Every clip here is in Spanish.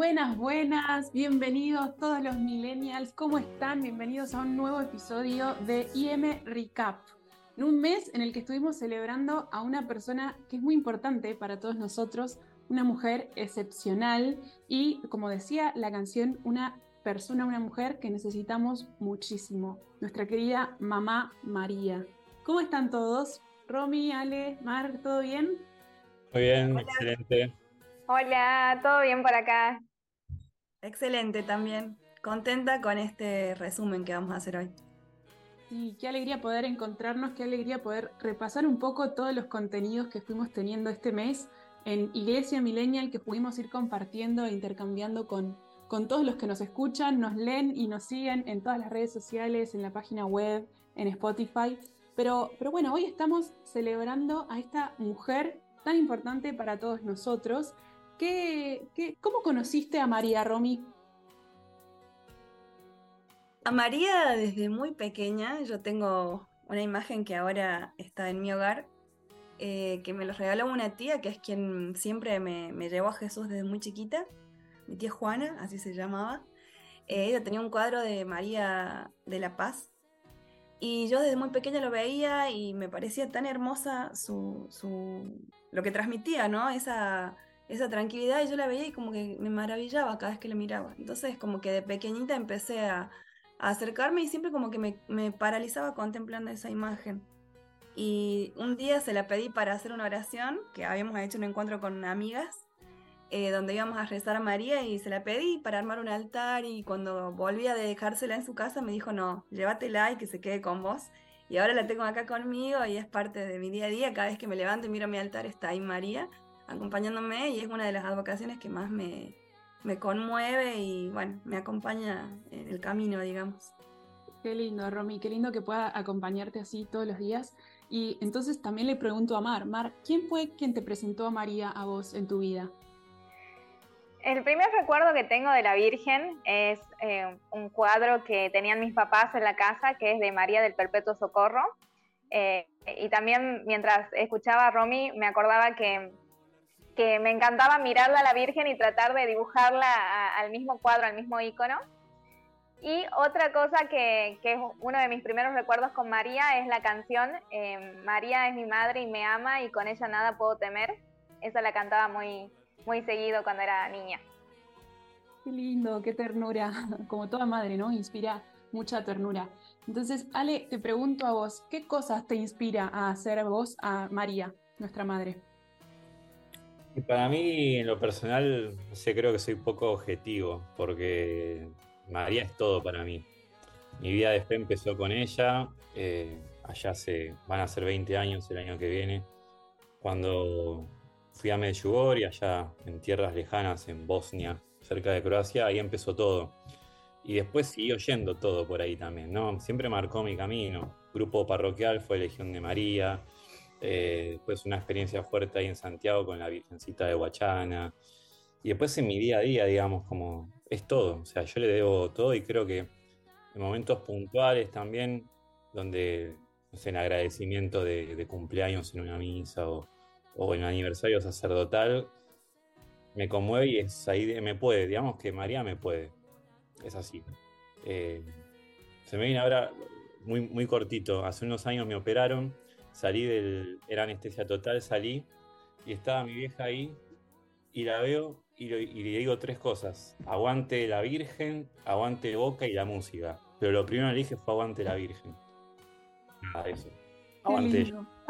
Buenas, buenas, bienvenidos todos los millennials, ¿cómo están? Bienvenidos a un nuevo episodio de IM Recap. En un mes en el que estuvimos celebrando a una persona que es muy importante para todos nosotros, una mujer excepcional y, como decía la canción, una persona, una mujer que necesitamos muchísimo, nuestra querida mamá María. ¿Cómo están todos? Romy, Ale, Mar, ¿todo bien? Muy bien, excelente. Hola, ¿todo bien por acá? Excelente también. Contenta con este resumen que vamos a hacer hoy. Sí, qué alegría poder encontrarnos, qué alegría poder repasar un poco todos los contenidos que fuimos teniendo este mes en Iglesia Millennial, que pudimos ir compartiendo e intercambiando con, con todos los que nos escuchan, nos leen y nos siguen en todas las redes sociales, en la página web, en Spotify. Pero, pero bueno, hoy estamos celebrando a esta mujer tan importante para todos nosotros cómo conociste a María Romy? A María desde muy pequeña, yo tengo una imagen que ahora está en mi hogar, eh, que me lo regaló una tía, que es quien siempre me, llevó a Jesús desde muy chiquita, mi tía Juana, así se llamaba. Eh, ella tenía un cuadro de María de la Paz, y yo desde muy pequeña lo veía y me parecía tan hermosa su, lo que transmitía, ¿no? Esa esa tranquilidad y yo la veía y como que me maravillaba cada vez que la miraba. Entonces como que de pequeñita empecé a, acercarme y siempre como que me, paralizaba contemplando esa imagen. Y un día se la pedí para hacer una oración, que habíamos hecho un encuentro con amigas, eh, donde íbamos a rezar a María y se la pedí para armar un altar y cuando volví a dejársela en su casa me dijo, no, llévatela y que se quede con vos. Y ahora la tengo acá conmigo y es parte de mi día a día. Cada vez que me levanto y miro mi altar está ahí María acompañándome y es una de las advocaciones que más me, me conmueve y bueno, me acompaña en el camino, digamos. Qué lindo, Romy, qué lindo que pueda acompañarte así todos los días. Y entonces también le pregunto a Mar, Mar, ¿quién fue quien te presentó a María a vos en tu vida? El primer recuerdo que tengo de la Virgen es eh, un cuadro que tenían mis papás en la casa, que es de María del Perpetuo Socorro. Eh, y también mientras escuchaba a Romy, me acordaba que me encantaba mirarla a la Virgen y tratar de dibujarla al mismo cuadro, al mismo icono. Y otra cosa que, es uno de mis primeros recuerdos con María es la canción eh, María es mi madre y me ama y con ella nada puedo temer. Esa la cantaba muy, muy seguido cuando era niña. Qué lindo, qué ternura. Como toda madre, ¿no? Inspira mucha ternura. Entonces, Ale, te pregunto a vos, ¿qué cosas te inspira a hacer vos a María, nuestra madre? Para mí, en lo personal, sé, creo que soy poco objetivo, porque María es todo para mí. Mi vida de fe empezó con ella, eh, allá se van a ser 20 años el año que viene, cuando fui a Medjugorje, allá en tierras lejanas, en Bosnia, cerca de Croacia, ahí empezó todo. Y después siguió yendo todo por ahí también, ¿no? Siempre marcó mi camino. Grupo parroquial fue Legión de María, eh, después una experiencia fuerte ahí en Santiago con la Virgencita de Huachana. Y después en mi día a día, digamos, como es todo. O sea, yo le debo todo y creo que en momentos puntuales también, donde, no sé, en agradecimiento de, cumpleaños en una misa o, o, en aniversario sacerdotal, me conmueve y es ahí, me puede, digamos que María me puede. Es así. Eh, se me viene ahora muy, muy cortito. Hace unos años me operaron salí del, era anestesia total, salí y estaba mi vieja ahí y la veo y, le digo tres cosas, aguante la Virgen, aguante Boca y la música, pero lo primero que le dije fue aguante la Virgen. Nada de eso.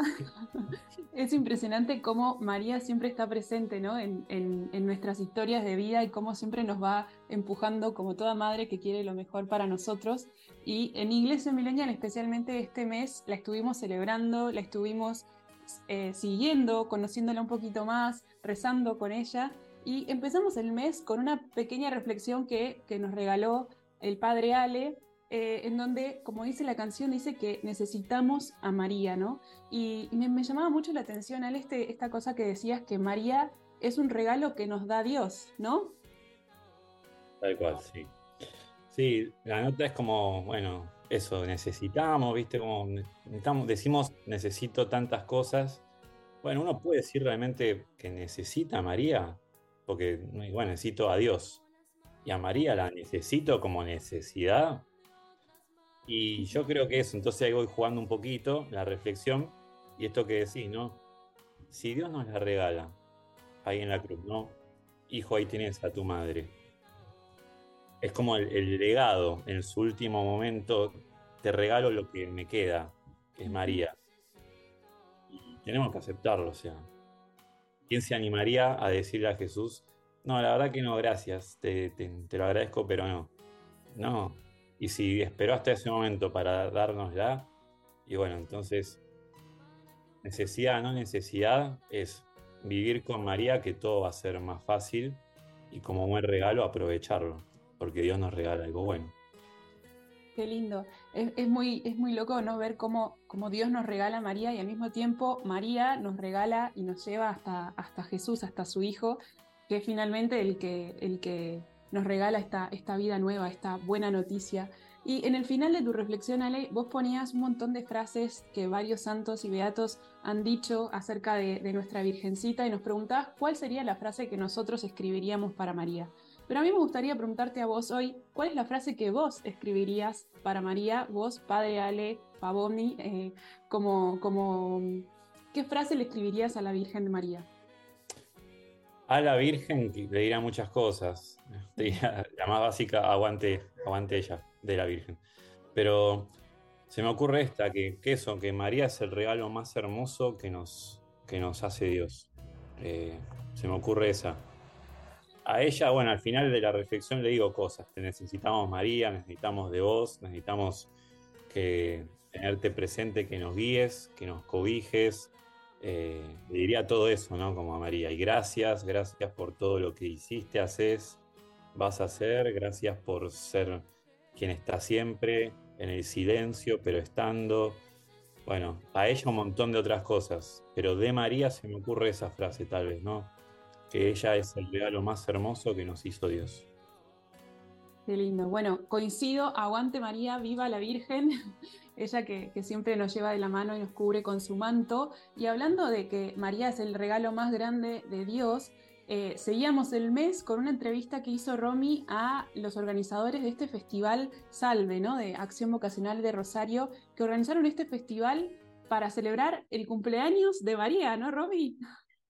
es impresionante cómo María siempre está presente ¿no? en, nuestras historias de vida y cómo siempre nos va empujando como toda madre que quiere lo mejor para nosotros. Y en Iglesia Milenial, especialmente este mes, la estuvimos celebrando, la estuvimos eh, siguiendo, conociéndola un poquito más, rezando con ella. Y empezamos el mes con una pequeña reflexión que, que nos regaló el padre Ale, eh, en donde, como dice la canción, dice que necesitamos a María, ¿no? Y, me, llamaba mucho la atención, al este, esta cosa que decías, que María es un regalo que nos da Dios, ¿no? Tal cual, sí. Sí, la nota es como, bueno, eso, necesitamos, ¿viste? Como decimos, necesito tantas cosas. Bueno, uno puede decir realmente que necesita a María, porque bueno, necesito a Dios. Y a María la necesito como necesidad. Y yo creo que eso, entonces ahí voy jugando un poquito la reflexión y esto que decís, ¿no? Si Dios nos la regala ahí en la cruz, ¿no? Hijo, ahí tienes a tu madre. Es como el, legado, en su último momento, te regalo lo que me queda, que es María. Y tenemos que aceptarlo, o sea. ¿Quién se animaría a decirle a Jesús, no, la verdad que no, gracias, te, lo agradezco, pero no? No. Y si esperó hasta ese momento para dárnosla, y bueno, entonces necesidad, no necesidad, es vivir con María que todo va a ser más fácil y como buen regalo aprovecharlo, porque Dios nos regala algo bueno. Qué lindo. Es, muy, es muy loco no ver cómo, cómo, Dios nos regala a María y al mismo tiempo María nos regala y nos lleva hasta, hasta Jesús, hasta su Hijo, que es finalmente el que, el que nos regala esta, esta vida nueva, esta buena noticia. Y en el final de tu reflexión, Ale, vos ponías un montón de frases que varios santos y beatos han dicho acerca de, nuestra Virgencita y nos preguntabas cuál sería la frase que nosotros escribiríamos para María. Pero a mí me gustaría preguntarte a vos hoy, ¿cuál es la frase que vos escribirías para María, vos, Padre Ale, Pavoni, eh, como, como, ¿qué frase le escribirías a la Virgen de María? A la Virgen le dirá muchas cosas. la más básica, aguante, aguante ella de la Virgen. Pero se me ocurre esta, que, que eso, que María es el regalo más hermoso que nos, que nos hace Dios. Eh, se me ocurre esa. A ella, bueno, al final de la reflexión le digo cosas. Te necesitamos María, necesitamos de vos, necesitamos que tenerte presente, que nos guíes, que nos cobijes. Eh, le diría todo eso, ¿no? Como a María. Y gracias, gracias por todo lo que hiciste, haces, vas a hacer. Gracias por ser quien está siempre en el silencio, pero estando. Bueno, a ella un montón de otras cosas, pero de María se me ocurre esa frase tal vez, ¿no? Que ella es el regalo más hermoso que nos hizo Dios. Qué lindo. Bueno, coincido, aguante María, viva la Virgen, ella que, siempre nos lleva de la mano y nos cubre con su manto. Y hablando de que María es el regalo más grande de Dios, eh, seguíamos el mes con una entrevista que hizo Romy a los organizadores de este festival Salve, ¿no? de Acción Vocacional de Rosario, que organizaron este festival para celebrar el cumpleaños de María, ¿no, Romy?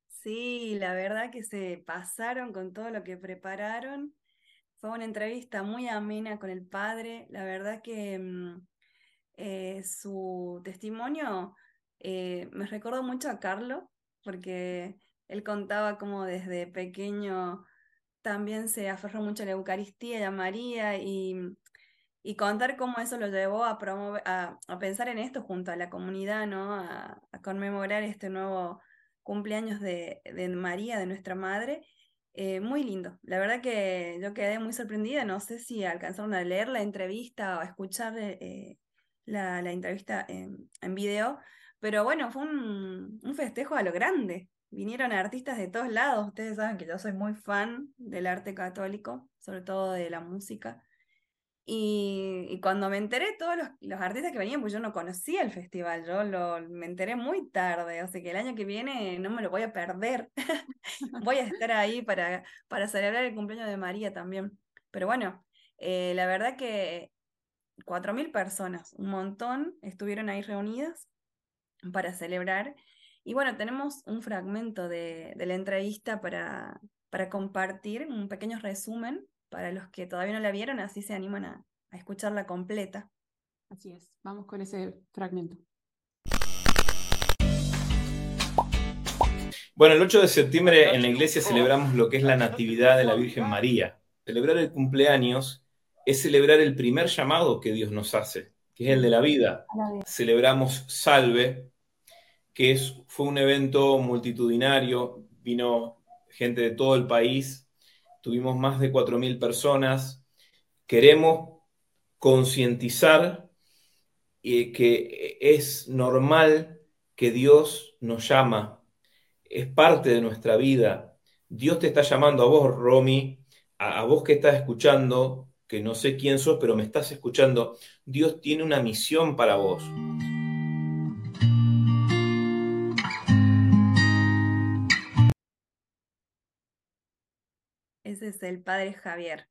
Sí, la verdad que se pasaron con todo lo que prepararon. Fue una entrevista muy amena con el padre. La verdad que mm, eh, su testimonio eh, me recordó mucho a Carlos, porque él contaba cómo desde pequeño también se aferró mucho a la Eucaristía y a María y, contar cómo eso lo llevó a, promover, a, pensar en esto junto a la comunidad, ¿no? A, conmemorar este nuevo cumpleaños de, María, de nuestra Madre. Eh, muy lindo. La verdad que yo quedé muy sorprendida. No sé si alcanzaron a leer la entrevista o a escuchar la, entrevista en, en, video, pero bueno, fue un, un festejo a lo grande vinieron artistas de todos lados. Ustedes saben que yo soy muy fan del arte católico, sobre todo de la música. Y, cuando me enteré, todos los, artistas que venían, pues yo no conocía el festival, yo lo, me enteré muy tarde, o que el año que viene no me lo voy a perder. voy a estar ahí para, para celebrar el cumpleaños de María también. Pero bueno, eh, la verdad que 4.000 personas, un montón, estuvieron ahí reunidas para celebrar y bueno, tenemos un fragmento de, la entrevista para, para, compartir, un pequeño resumen para los que todavía no la vieron, así se animan a, a escucharla completa. Así es, vamos con ese fragmento. Bueno, el 8 de septiembre en la iglesia celebramos lo que es la Natividad de la Virgen María. Celebrar el cumpleaños es celebrar el primer llamado que Dios nos hace, que es el de la vida. Celebramos Salve, que es, fue un evento multitudinario, vino gente de todo el país, tuvimos más de 4.000 personas. Queremos concientizar eh, que es normal que Dios nos llama, es parte de nuestra vida. Dios te está llamando a vos, Romy, a, a vos que estás escuchando, que no sé quién sos, pero me estás escuchando. Dios tiene una misión para vos. ese es el padre Javier.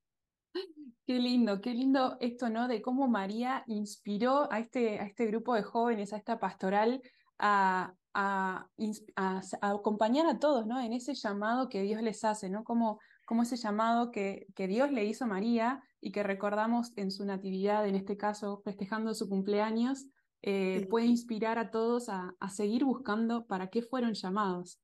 Qué lindo, qué lindo esto, ¿no? De cómo María inspiró a este, a este grupo de jóvenes, a esta pastoral, a, a, acompañar a todos, ¿no? En ese llamado que Dios les hace, ¿no? Como, como ese llamado que, que, Dios le hizo a María y que recordamos en su natividad, en este caso, festejando su cumpleaños, eh, puede inspirar a todos a, a seguir buscando para qué fueron llamados.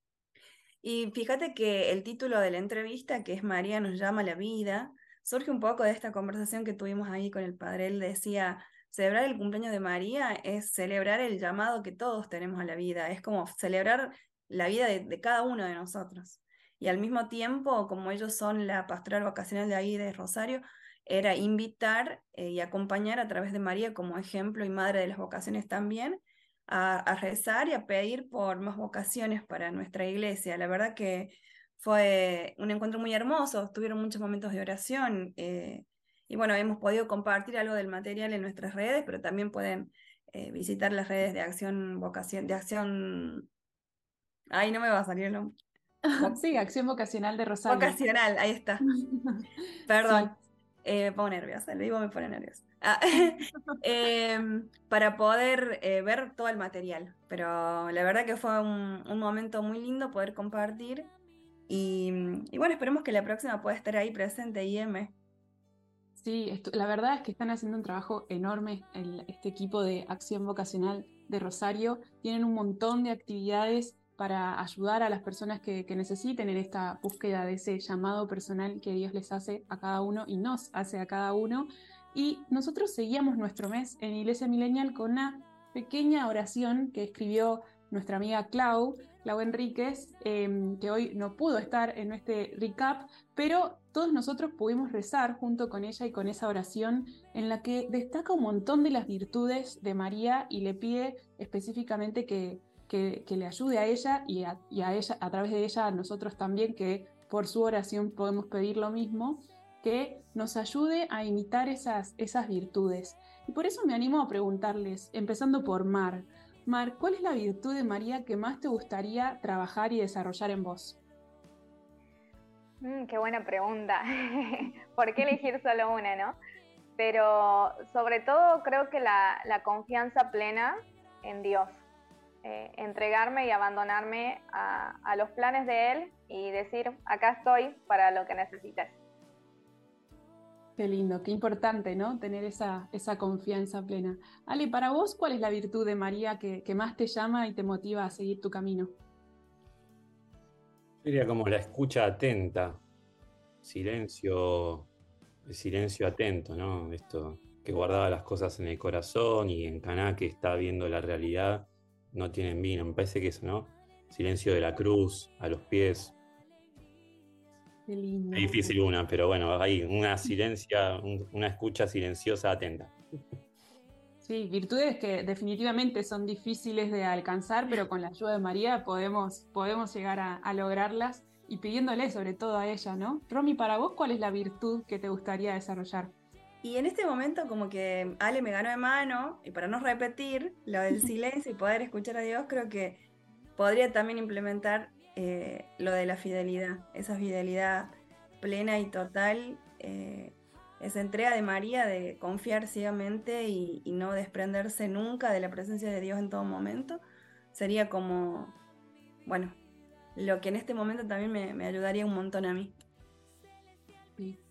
Y fíjate que el título de la entrevista, que es María nos llama a la vida, surge un poco de esta conversación que tuvimos ahí con el padre. Él decía, celebrar el cumpleaños de María es celebrar el llamado que todos tenemos a la vida, es como celebrar la vida de, cada uno de nosotros. Y al mismo tiempo, como ellos son la pastoral vacacional de ahí de Rosario, era invitar eh, y acompañar a través de María como ejemplo y madre de las vocaciones también, a, rezar y a pedir por más vocaciones para nuestra iglesia. La verdad que fue un encuentro muy hermoso, tuvieron muchos momentos de oración eh, y bueno, hemos podido compartir algo del material en nuestras redes, pero también pueden eh, visitar las redes de acción vocación, de acción... Ay, no me va a salir el nombre. Sí, Acción Vocacional de Rosario. Vocacional, ahí está. Perdón. Eh, me pongo nerviosa, el vivo me pone nerviosa. Ah, em, para poder eh, ver todo el material. Pero la verdad que fue un, momento muy lindo poder compartir. Y, bueno, esperemos que la próxima pueda estar ahí presente, IM. Sí, la verdad es que están haciendo un trabajo enorme este equipo de acción vocacional de Rosario. Tienen un montón de actividades para ayudar a las personas que, necesiten en esta búsqueda de ese llamado personal que Dios les hace a cada uno y nos hace a cada uno. Y nosotros seguíamos nuestro mes en Iglesia Millennial con una pequeña oración que escribió nuestra amiga Clau, Clau Enríquez, em, que hoy no pudo estar en este recap, pero todos nosotros pudimos rezar junto con ella y con esa oración en la que destaca un montón de las virtudes de María y le pide específicamente que, que, le ayude a ella y a, ella, a través de ella a nosotros también, que por su oración podemos pedir lo mismo, que nos ayude a imitar esas, esas virtudes. Y por eso me animo a preguntarles, empezando por Mar. Mar, ¿cuál es la virtud de María que más te gustaría trabajar y desarrollar en vos? Mm, qué buena pregunta. ¿Por qué elegir solo una, no? Pero sobre todo creo que la, la confianza plena en Dios. Eh, entregarme y abandonarme a, los planes de Él y decir, acá estoy para lo que necesites. Qué lindo, qué importante, ¿no? Tener esa, esa confianza plena. Ale, para vos, ¿cuál es la virtud de María que, más te llama y te motiva a seguir tu camino? Sería como la escucha atenta, silencio, silencio atento, ¿no? Esto que guardaba las cosas en el corazón y en Caná que está viendo la realidad no tienen vino. Me parece que eso, ¿no? Silencio de la cruz, a los pies. Qué lindo. Es difícil una, pero bueno, hay una silencia, una escucha silenciosa atenta. Sí, virtudes que definitivamente son difíciles de alcanzar, pero con la ayuda de María podemos, podemos llegar a, a lograrlas y pidiéndole sobre todo a ella, ¿no? Romy, para vos, ¿cuál es la virtud que te gustaría desarrollar? Y en este momento como que Ale me ganó de mano, y para no repetir lo del silencio y poder escuchar a Dios, creo que podría también implementar eh, lo de la fidelidad, esa fidelidad plena y total, eh, esa entrega de María de confiar ciegamente y, no desprenderse nunca de la presencia de Dios en todo momento, sería como, bueno, lo que en este momento también me, ayudaría un montón a mí.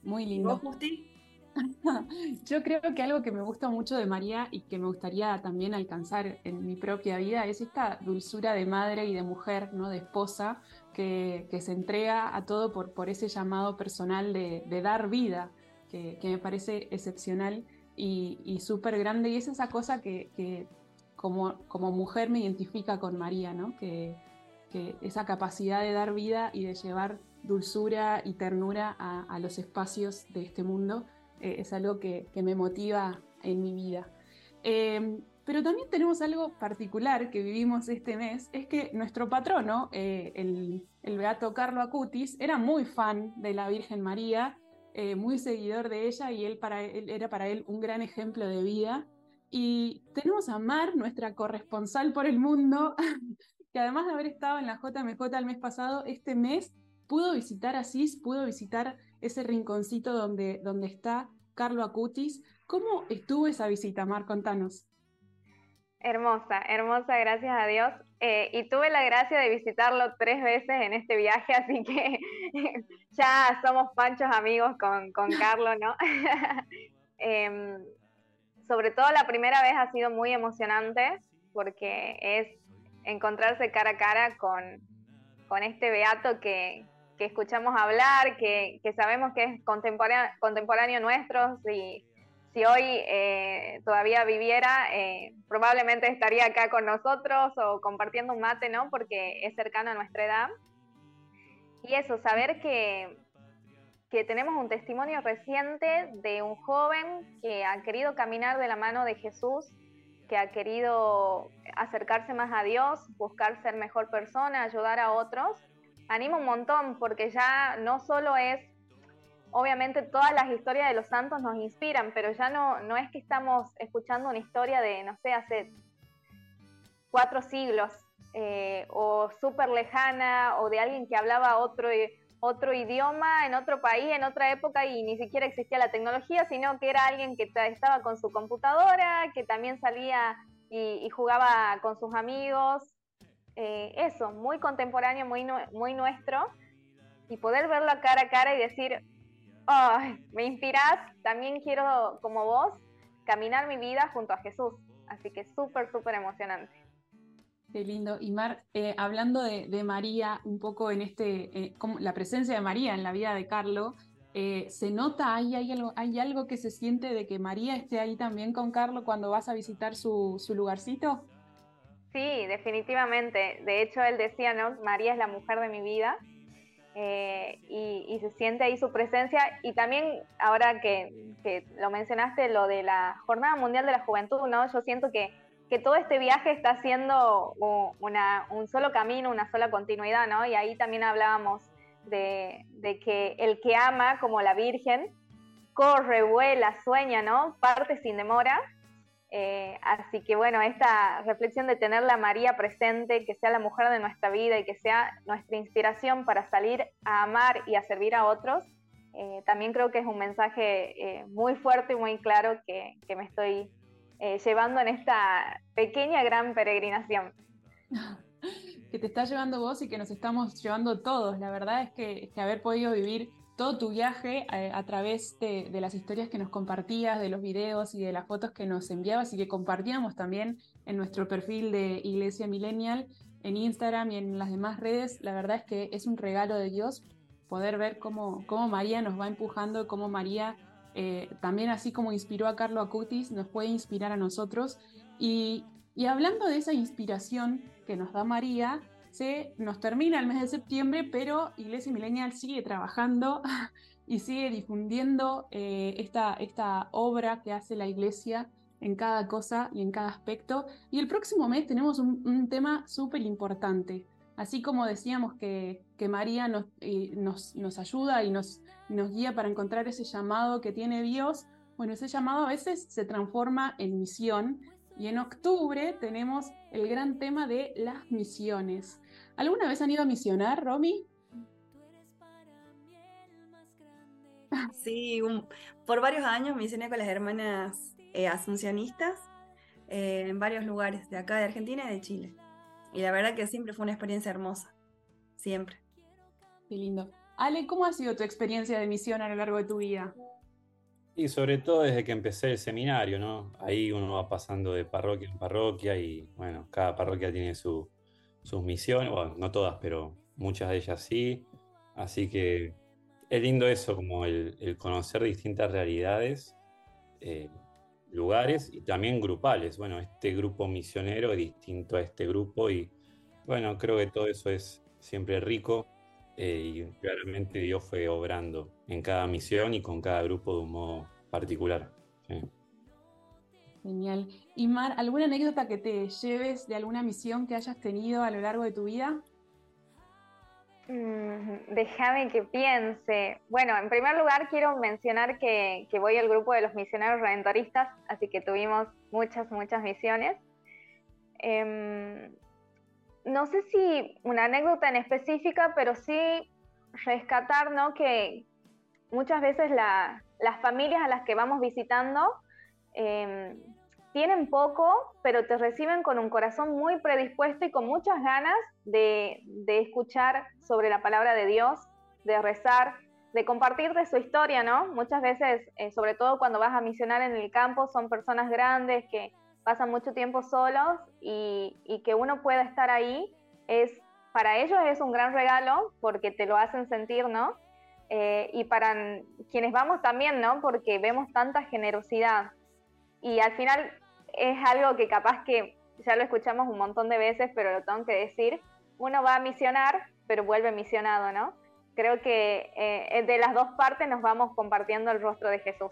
muy lindo. ¿Vos, Justi? Yo creo que algo que me gusta mucho de María y que me gustaría también alcanzar en mi propia vida es esta dulzura de madre y de mujer, ¿no? de esposa, que, se entrega a todo por, por ese llamado personal de, dar vida, que, me parece excepcional y, súper grande. Y es esa cosa que, como, como, mujer me identifica con María, ¿no? que, esa capacidad de dar vida y de llevar dulzura y ternura a los espacios de este mundo eh, es algo que, me motiva en mi vida. Eh, pero también tenemos algo particular que vivimos este mes, es que nuestro patrono, eh, el, beato Carlo Acutis, era muy fan de la Virgen María, muy seguidor de ella y él, para él era para él un gran ejemplo de vida. Y tenemos a Mar, nuestra corresponsal por el mundo, que además de haber estado en la JMJ el mes pasado, este mes pudo visitar Asís, pudo visitar ese rinconcito donde, donde está Carlo Acutis. ¿Cómo estuvo esa visita, Mar? Contanos. Hermosa, hermosa, gracias a Dios. Eh, y tuve la gracia de visitarlo tres veces en este viaje, así que ya somos panchos amigos con, con Carlos, ¿no? Em, sobre todo la primera vez ha sido muy emocionante porque es encontrarse cara a cara con, con este beato que, que escuchamos hablar, que, que, sabemos que es contemporáneo, contemporáneo nuestro, y si hoy eh, todavía viviera, eh, probablemente estaría acá con nosotros o compartiendo un mate, ¿no? Porque es cercano a nuestra edad. Y eso, saber que, que tenemos un testimonio reciente de un joven que ha querido caminar de la mano de Jesús, que ha querido acercarse más a Dios, buscar ser mejor persona, ayudar a otros, anima un montón porque ya no solo es obviamente todas las historias de los santos nos inspiran, pero ya no, no es que estamos escuchando una historia de, no sé, hace cuatro siglos, eh, o súper lejana, o de alguien que hablaba otro, otro idioma en otro país, en otra época, y ni siquiera existía la tecnología, sino que era alguien que estaba con su computadora, que también salía y, jugaba con sus amigos. Eh, eso, muy contemporáneo, muy, muy nuestro, y poder verlo cara a cara y decir, me inspiras, también quiero, como vos, caminar mi vida junto a Jesús. Así que súper, súper emocionante. Qué lindo. Y Mar, eh, hablando de, María, un poco en este, eh, como la presencia de María en la vida de Carlo, eh, ¿se nota, hay, hay, algo, hay algo que se siente de que María esté ahí también con Carlo cuando vas a visitar su, su lugarcito? Sí, definitivamente. De hecho, él decía, ¿no? María es la mujer de mi vida. Eh, y, se siente ahí su presencia. Y también, ahora que, lo mencionaste, lo de la Jornada Mundial de la Juventud, ¿no? Yo siento que, que todo este viaje está siendo una, un solo camino, una sola continuidad, ¿no? Y ahí también hablábamos de, de que el que ama, como la Virgen, corre, vuela, sueña, ¿no? Parte sin demora así que bueno, esta reflexión de tener la María presente, que sea la mujer de nuestra vida y que sea nuestra inspiración para salir a amar y a servir a otros, eh, también creo que es un mensaje eh, muy fuerte y muy claro que, me estoy llevando en esta pequeña, gran peregrinación. que te está llevando vos y que nos estamos llevando todos. La verdad es que haber podido vivir todo tu viaje eh, a, través de, las historias que nos compartías, de los videos y de las fotos que nos enviabas y que compartíamos también en nuestro perfil de Iglesia Millennial, en Instagram y en las demás redes. La verdad es que es un regalo de Dios poder ver cómo, cómo María nos va empujando, cómo María eh, también así como inspiró a Carlo Acutis, nos puede inspirar a nosotros. Y, y hablando de esa inspiración que nos da María, se nos termina el mes de septiembre, pero Iglesia Millennial sigue trabajando y sigue difundiendo eh, esta, esta obra que hace la Iglesia en cada cosa y en cada aspecto. Y el próximo mes tenemos un, tema súper importante. Así como decíamos que, que María nos, eh, nos, nos, ayuda y nos, nos guía para encontrar ese llamado que tiene Dios, bueno, ese llamado a veces se transforma en misión. Y en octubre tenemos el gran tema de las misiones. ¿Alguna vez han ido a misionar, Romy? Sí, por varios años misioné con las hermanas eh, asuncionistas eh, en varios lugares de acá de Argentina y de Chile. Y la verdad que siempre fue una experiencia hermosa. Siempre. Qué lindo. Ale, ¿cómo ha sido tu experiencia de misión a lo largo de tu vida? Y sobre todo desde que empecé el seminario, ¿no? Ahí uno va pasando de parroquia en parroquia y, bueno, cada parroquia tiene su, sus misiones, bueno, no todas, pero muchas de ellas sí. Así que es lindo eso, como el, conocer distintas realidades, eh, lugares y también grupales. Bueno, este grupo misionero es distinto a este grupo y bueno, creo que todo eso es siempre rico eh, y claramente Dios fue obrando en cada misión y con cada grupo de un modo particular. Genial. Y Mar, ¿alguna anécdota que te lleves de alguna misión que hayas tenido a lo largo de tu vida? Mm, déjame que piense. Bueno, en primer lugar quiero mencionar que, voy al grupo de los misioneros redentoristas, así que tuvimos muchas, muchas misiones. Em, no sé si una anécdota en específica, pero sí rescatar que, muchas veces las familias a las que vamos visitando em, tienen poco, pero te reciben con un corazón muy predispuesto y con muchas ganas de, escuchar sobre la palabra de Dios, de rezar, de compartir de su historia, ¿no? Muchas veces, eh, sobre todo cuando vas a misionar en el campo, son personas grandes que pasan mucho tiempo solos y, y que uno pueda estar ahí es para ellos es un gran regalo porque te lo hacen sentir, ¿no? Eh, y para quienes vamos también, ¿no? Porque vemos tanta generosidad. Y al final es algo que capaz que ya lo escuchamos un montón de veces, pero lo tengo que decir, uno va a misionar, pero vuelve misionado, ¿no? Creo que eh, de las dos partes nos vamos compartiendo el rostro de Jesús.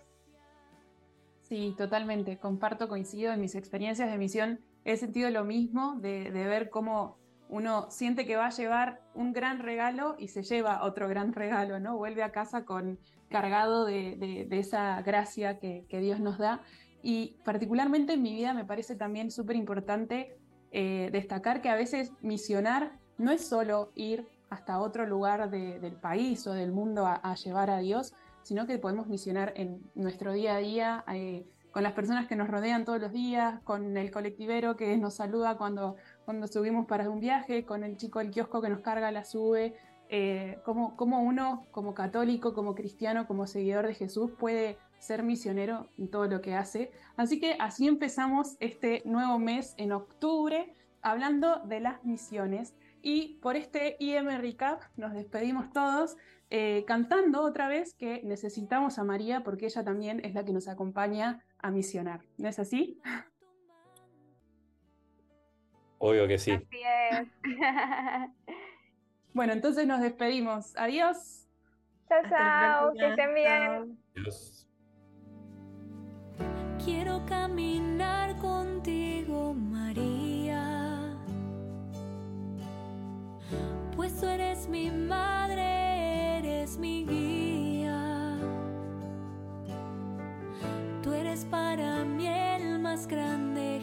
Sí, totalmente. Comparto, coincido en mis experiencias de misión. He sentido lo mismo de, de ver cómo uno siente que va a llevar un gran regalo y se lleva otro gran regalo, ¿no? Vuelve a casa con cargado de, esa gracia que, Dios nos da. Y particularmente en mi vida me parece también súper importante eh, destacar que a veces misionar no es solo ir hasta otro lugar del país o del mundo a, llevar a Dios, sino que podemos misionar en nuestro día a día, eh, con las personas que nos rodean todos los días, con el colectivero que nos saluda cuando, cuando subimos para un viaje, con el chico del kiosco que nos carga la sube, eh, como, uno como católico, como cristiano, como seguidor de Jesús puede ser misionero en todo lo que hace. Así que así empezamos este nuevo mes en octubre hablando de las misiones. Y por este IM Recap nos despedimos todos eh, cantando otra vez que necesitamos a María porque ella también es la que nos acompaña a misionar. ¿No es así? Obvio que sí. Así es. bueno, entonces nos despedimos. Adiós. Chao, chao. Que estén bien. Adiós. Quiero caminar contigo, María. Pues tú eres mi madre, eres mi guía. Tú eres para mí el más grande